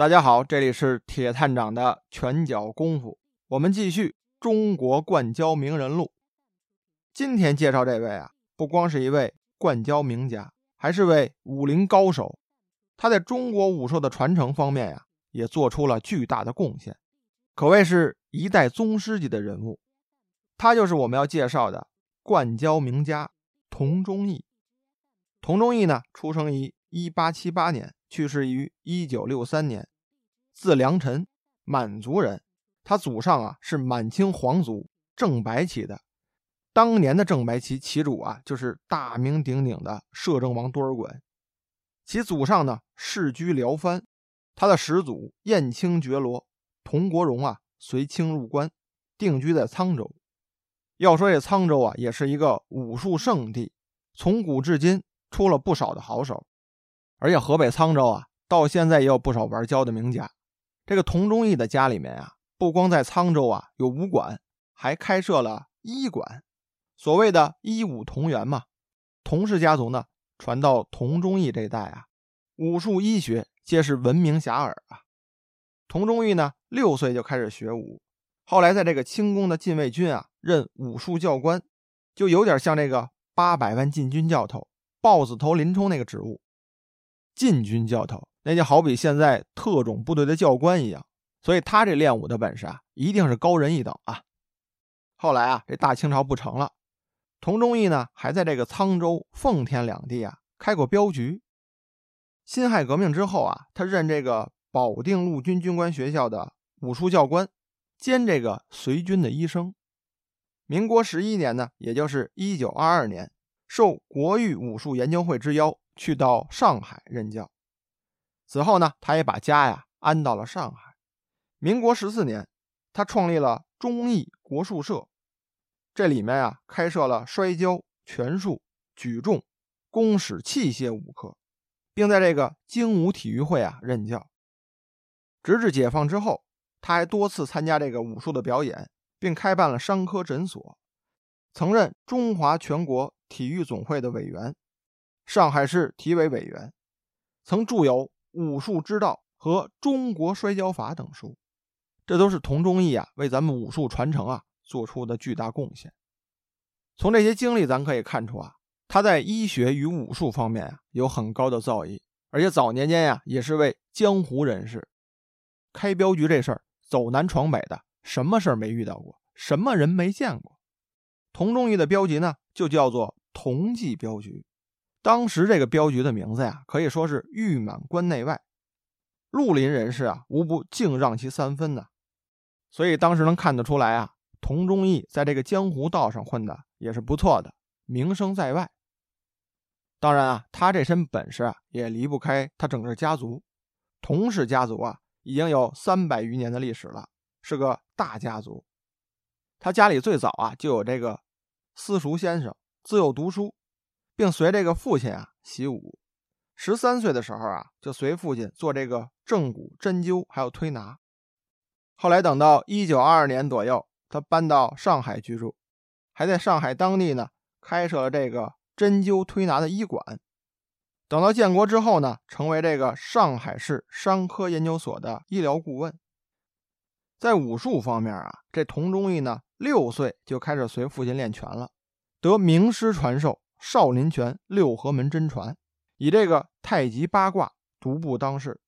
大家好，这里是铁探长的拳脚功夫，我们继续《中国灌胶名人录》。今天介绍这位啊，不光是一位灌胶名家，还是位武林高手。他在中国武术的传承方面呀，也做出了巨大的贡献，可谓是一代宗师级的人物。他就是我们要介绍的灌胶名家童忠义。童忠义呢，出生于一八七八年。去世于一九六三年，字良臣，满族人。他祖上啊是满清皇族郑白旗的。当年的郑白旗旗主啊就是大名鼎鼎的摄政王多尔衮。其祖上呢世居辽藩，他的始祖燕青觉罗佟国荣啊随清入关，定居在沧州。要说这沧州啊也是一个武术圣地，从古至今出了不少的好手。而且河北沧州啊，到现在也有不少玩跤的名家。这个童忠义的家里面啊，不光在沧州啊有武馆，还开设了医馆。所谓的医武同源嘛，童氏家族呢传到童忠义这一代啊，武术医学皆是闻名遐迩啊。童忠义呢六岁就开始学武，后来在这个清宫的禁卫军啊任武术教官，就有点像这个八百万禁军教头豹子头林冲那个职务。禁军教头，那就好比现在特种部队的教官一样，所以他这练武的本事啊，一定是高人一等啊。后来啊，这大清朝不成了，童忠义呢，还在这个沧州、奉天两地啊开过镖局。辛亥革命之后啊，他任这个保定陆军军官学校的武术教官，兼这个随军的医生。民国十一年呢，也就是一九二二年，受国誉武术研究会之邀。去到上海任教，此后呢，他也把家呀安到了上海。民国十四年，他创立了忠义国术社，这里面啊开设了摔跤、拳术、举重、弓矢器械五科，并在这个精武体育会啊任教。直至解放之后，他还多次参加这个武术的表演，并开办了伤科诊所，曾任中华全国体育总会的委员。上海市体委委员，曾著有《武术之道》和《中国摔跤法》等书，这都是童忠义啊为咱们武术传承啊做出的巨大贡献。从这些经历，咱可以看出啊，他在医学与武术方面啊有很高的造诣，而且早年间呀也是位江湖人士。开镖局这事儿走南闯北的，什么事儿没遇到过，什么人没见过？童忠义的镖局呢，就叫做同济镖局。当时这个镖局的名字呀，可以说是誉满关内外，绿林人士啊，无不敬让其三分呢。所以当时能看得出来啊，童忠义在这个江湖道上混的也是不错的，名声在外。当然啊，他这身本事啊，也离不开他整个家族。童氏家族啊，已经有三百余年的历史了，是个大家族。他家里最早啊，就有这个私塾先生，自幼读书。并随这个父亲啊习武，十三岁的时候啊就随父亲做这个正骨、针灸还有推拿。后来等到一九二二年左右，他搬到上海居住，还在上海当地呢开设了这个针灸推拿的医馆。等到建国之后呢，成为这个上海市伤科研究所的医疗顾问。在武术方面啊，这童忠义呢六岁就开始随父亲练拳了，得名师传授。少林拳六合门真传，以这个太极八卦独步当世。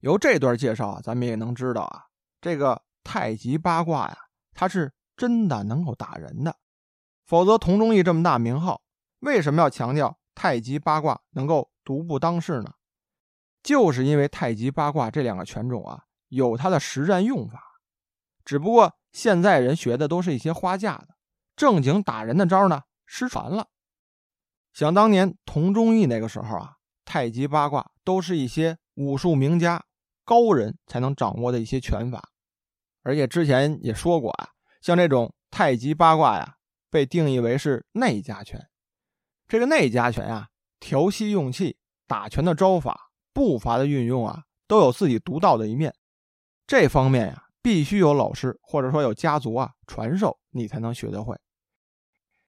由这段介绍啊，咱们也能知道啊，这个太极八卦呀，它是真的能够打人的。否则，童忠义这么大名号，为什么要强调太极八卦能够独步当世呢？就是因为太极八卦这两个拳种啊，有它的实战用法。只不过现在人学的都是一些花架的，正经打人的招呢，失传了。想当年，童忠义那个时候啊，太极八卦都是一些武术名家、高人才能掌握的一些拳法，而且之前也说过啊，像这种太极八卦呀，被定义为是内家拳。这个内家拳啊，调息用气、打拳的招法、步伐的运用啊，都有自己独到的一面。这方面呀，必须有老师或者说有家族啊传授，你才能学得会。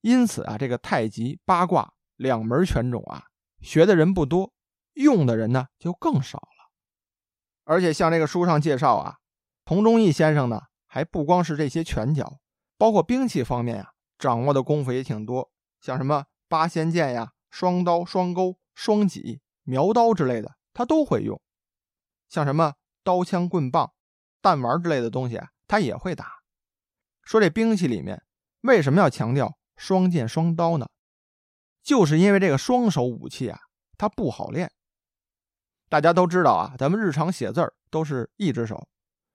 因此啊，这个太极八卦。两门拳种啊，学的人不多，用的人呢就更少了。而且像这个书上介绍啊，童忠义先生呢，还不光是这些拳脚，包括兵器方面啊，掌握的功夫也挺多，像什么八仙剑呀、双刀、双钩、双戟、苗刀之类的，他都会用。像什么刀枪棍棒、弹丸之类的东西啊，他也会打。说这兵器里面为什么要强调双剑双刀呢？就是因为这个双手武器啊，它不好练。大家都知道啊，咱们日常写字儿都是一只手。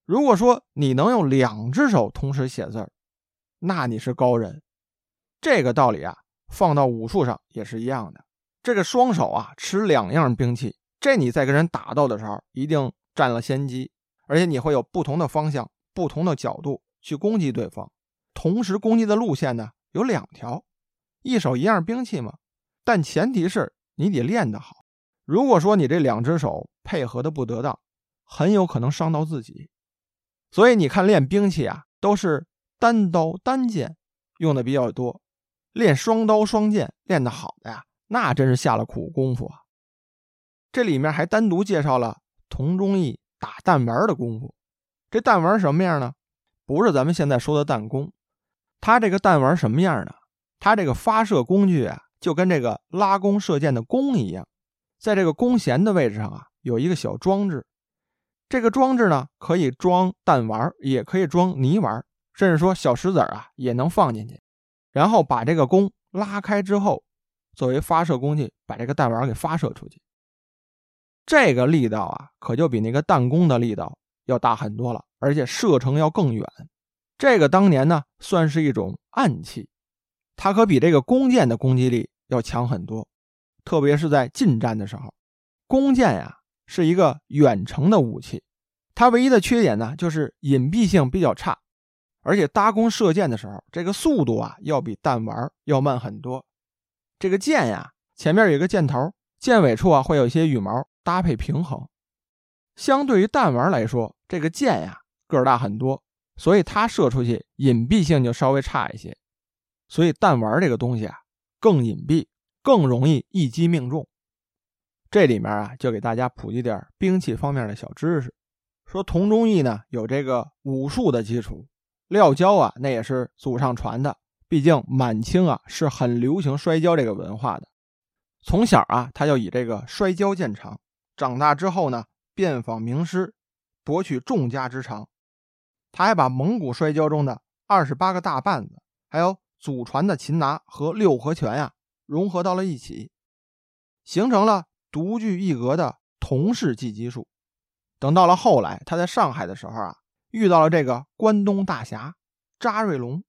如果说你能用两只手同时写字儿，那你是高人。这个道理啊，放到武术上也是一样的。这个双手啊，持两样兵器，这你在跟人打斗的时候一定占了先机，而且你会有不同的方向、不同的角度去攻击对方。同时攻击的路线呢有两条，一手一样兵器嘛，但前提是你得练得好。如果说你这两只手配合的不得当，很有可能伤到自己。所以你看，练兵器啊，都是单刀单剑用的比较多。练双刀双剑练得好的呀，那真是下了苦功夫啊。这里面还单独介绍了童忠义打弹丸的功夫。这弹丸什么样呢？不是咱们现在说的弹弓，它这个弹丸什么样呢？它这个发射工具啊，就跟这个拉弓射箭的弓一样。在这个弓弦的位置上啊，有一个小装置。这个装置呢，可以装弹丸，也可以装泥丸，甚至说小石子啊也能放进去。然后把这个弓拉开之后，作为发射工具，把这个弹丸给发射出去。这个力道啊，可就比那个弹弓的力道要大很多了，而且射程要更远。这个当年呢，算是一种暗器，它可比这个弓箭的攻击力要强很多。特别是在近战的时候，弓箭呀是一个远程的武器，它唯一的缺点呢就是隐蔽性比较差，而且搭弓射箭的时候，这个速度啊要比弹丸要慢很多。这个箭呀前面有一个箭头，箭尾处啊会有一些羽毛搭配平衡。相对于弹丸来说，这个箭呀个儿大很多，所以它射出去隐蔽性就稍微差一些。所以弹丸这个东西啊更隐蔽。更容易一击命中。这里面啊，就给大家普及点兵器方面的小知识。说童忠义呢有这个武术的基础，撂跤啊那也是祖上传的。毕竟满清啊是很流行摔跤这个文化的。从小啊他就以这个摔跤见长，长大之后呢遍访名师，博取众家之长。他还把蒙古摔跤中的二十八个大绊子，还有祖传的擒拿和六合拳呀。融合到了一起，形成了独具一格的同式技击术。等到了后来，他在上海的时候啊，遇到了这个关东大侠扎瑞龙，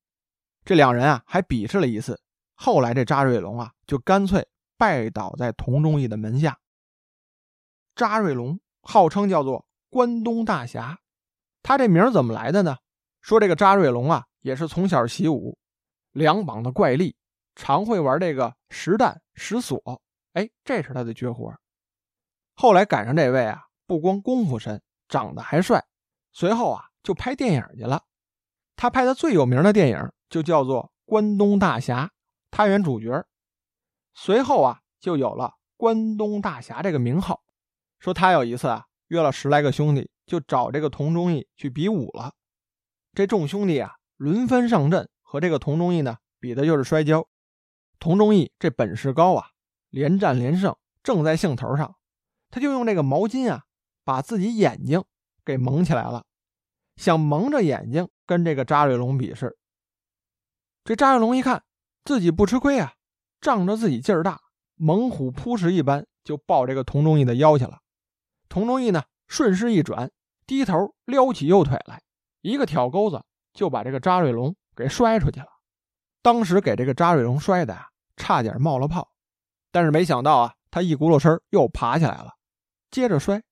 这两人啊还比试了一次。后来这扎瑞龙啊，就干脆拜倒在童忠义的门下。扎瑞龙号称叫做关东大侠，他这名怎么来的呢？说这个扎瑞龙啊，也是从小习武，两膀的怪力。常会玩这个石弹、石锁，哎，这是他的绝活。后来赶上这位啊，不光功夫深，长得还帅，随后啊就拍电影去了。他拍的最有名的电影就叫做《关东大侠》，他演主角。随后啊就有了关东大侠这个名号。说他有一次啊约了十来个兄弟，就找这个童忠义去比武了。这众兄弟啊轮番上阵，和这个佟忠义呢比的就是摔跤。佟忠义这本事高啊，连战连胜，正在兴头上，他就用这个毛巾啊，把自己眼睛给蒙起来了，想蒙着眼睛跟这个扎瑞龙比试。这扎瑞龙一看自己不吃亏啊，仗着自己劲儿大，猛虎扑食一般就抱这个佟忠义的腰去了。佟忠义呢，顺势一转，低头撩起右腿来，一个挑钩子就把这个扎瑞龙给摔出去了。当时给这个扎瑞龙摔的呀。差点冒了泡，但是没想到啊，他一骨碌身又爬起来了，接着摔。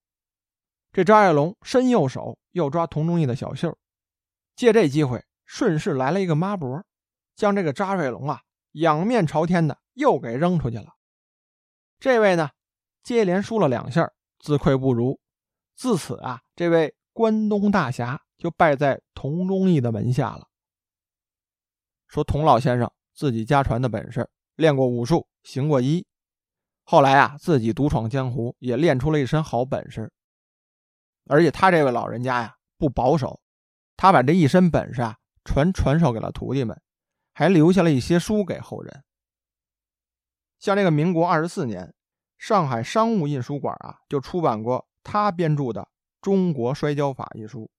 这张爱龙伸右手又抓童忠义的小袖，借这机会顺势来了一个抹脖，将这个扎瑞龙啊仰面朝天的又给扔出去了。这位呢，接连输了两下，自愧不如。自此啊，这位关东大侠就败在童忠义的门下了。说童老先生自己家传的本事。练过武术，行过医，后来啊，自己独闯江湖，也练出了一身好本事。而且他这位老人家呀不保守，他把这一身本事啊传传授给了徒弟们，还留下了一些书给后人。像这个民国二十四年，上海商务印书馆啊就出版过他编著的《中国摔跤法》一书。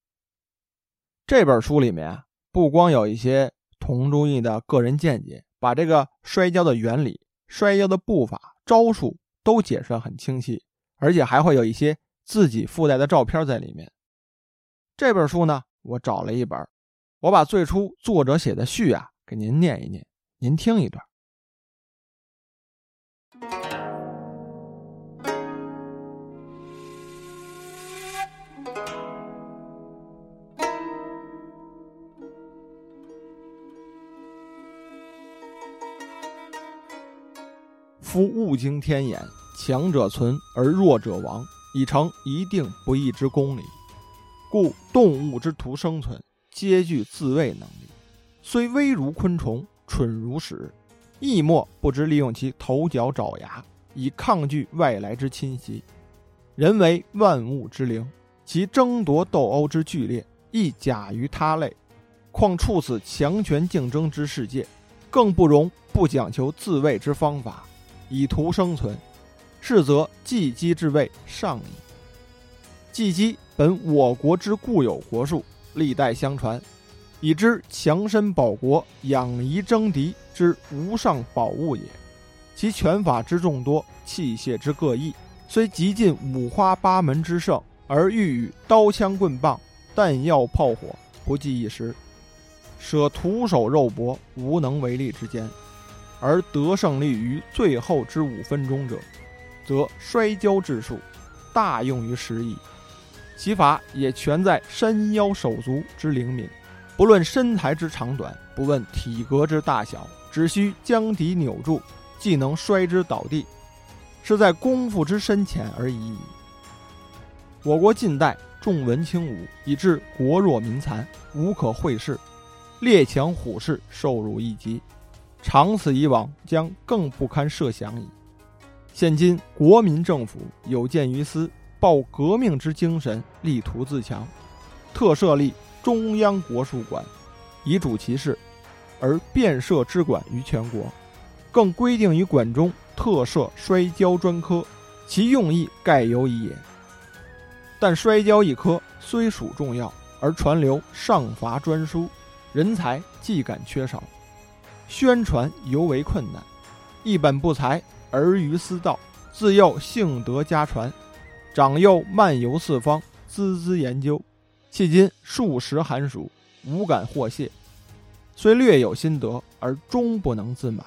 这本书里面啊，不光有一些童忠义的个人见解，把这个摔跤的原理、摔跤的步法、招数都解释得很清晰，而且还会有一些自己附带的照片在里面。这本书呢，我找了一本，我把最初作者写的序啊给您念一念，您听一段。夫物经天眼，强者存而弱者亡，已成一定不义之公理。故动物之图生存，皆具自卫能力，虽微如昆虫，蠢如屎，亦莫不知利用其头角爪牙，以抗拒外来之侵袭。人为万物之灵，其争夺斗殴之剧烈，亦假于他类。况处此强权竞争之世界，更不容不讲求自卫之方法。以图生存，是则技击之谓上矣。技击本我国之固有国术，历代相传，以知强身保国、养夷征敌之无上宝物也。其拳法之众多，器械之各异，虽极尽五花八门之盛，而欲与刀枪棍棒、弹药炮火不计一时，舍徒手肉搏、无能为力之间。而得胜利于最后之五分钟者，则摔跤之术大用于时矣。其法也全在身腰手足之灵敏，不论身材之长短，不问体格之大小，只需将敌扭住，即能摔之倒地，是在功夫之深浅而已矣。我国近代重文轻武，以致国弱民残，无可会视，列强虎视受辱一极。长此以往，将更不堪设想矣。现今国民政府有鉴于斯，抱革命之精神，力图自强，特设立中央国术馆，以主其事，而遍设之馆于全国，更规定于馆中特设摔跤专科，其用意盖有矣也。但摔跤一科虽属重要，而传流上乏专书，人才既感缺少。宣传尤为困难，一本不才，而于私道，自幼性德家传，长幼漫游四方，孜孜研究，迄今数十寒暑，无敢获谢。虽略有心得，而终不能自满，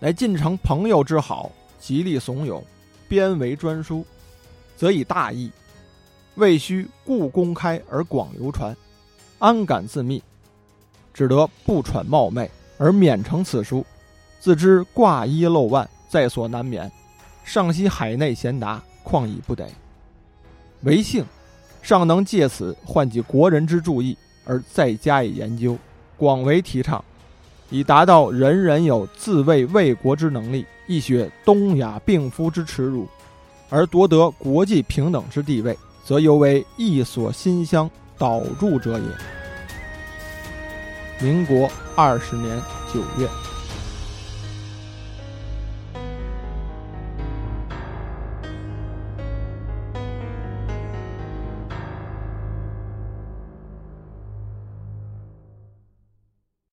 乃尽承朋友之好，极力怂恿，编为专书，则以大义，未须故公开而广流传，安敢自密？只得不喘冒昧。而免成此书，自知挂衣漏万在所难免。尚惜海内贤达，况以不得？唯幸尚能借此唤起国人之注意，而再加以研究，广为提倡，以达到人人有自卫卫国之能力，亦雪东亚病夫之耻辱，而夺得国际平等之地位，则犹为一所馨香导助者也。民国二十年九月。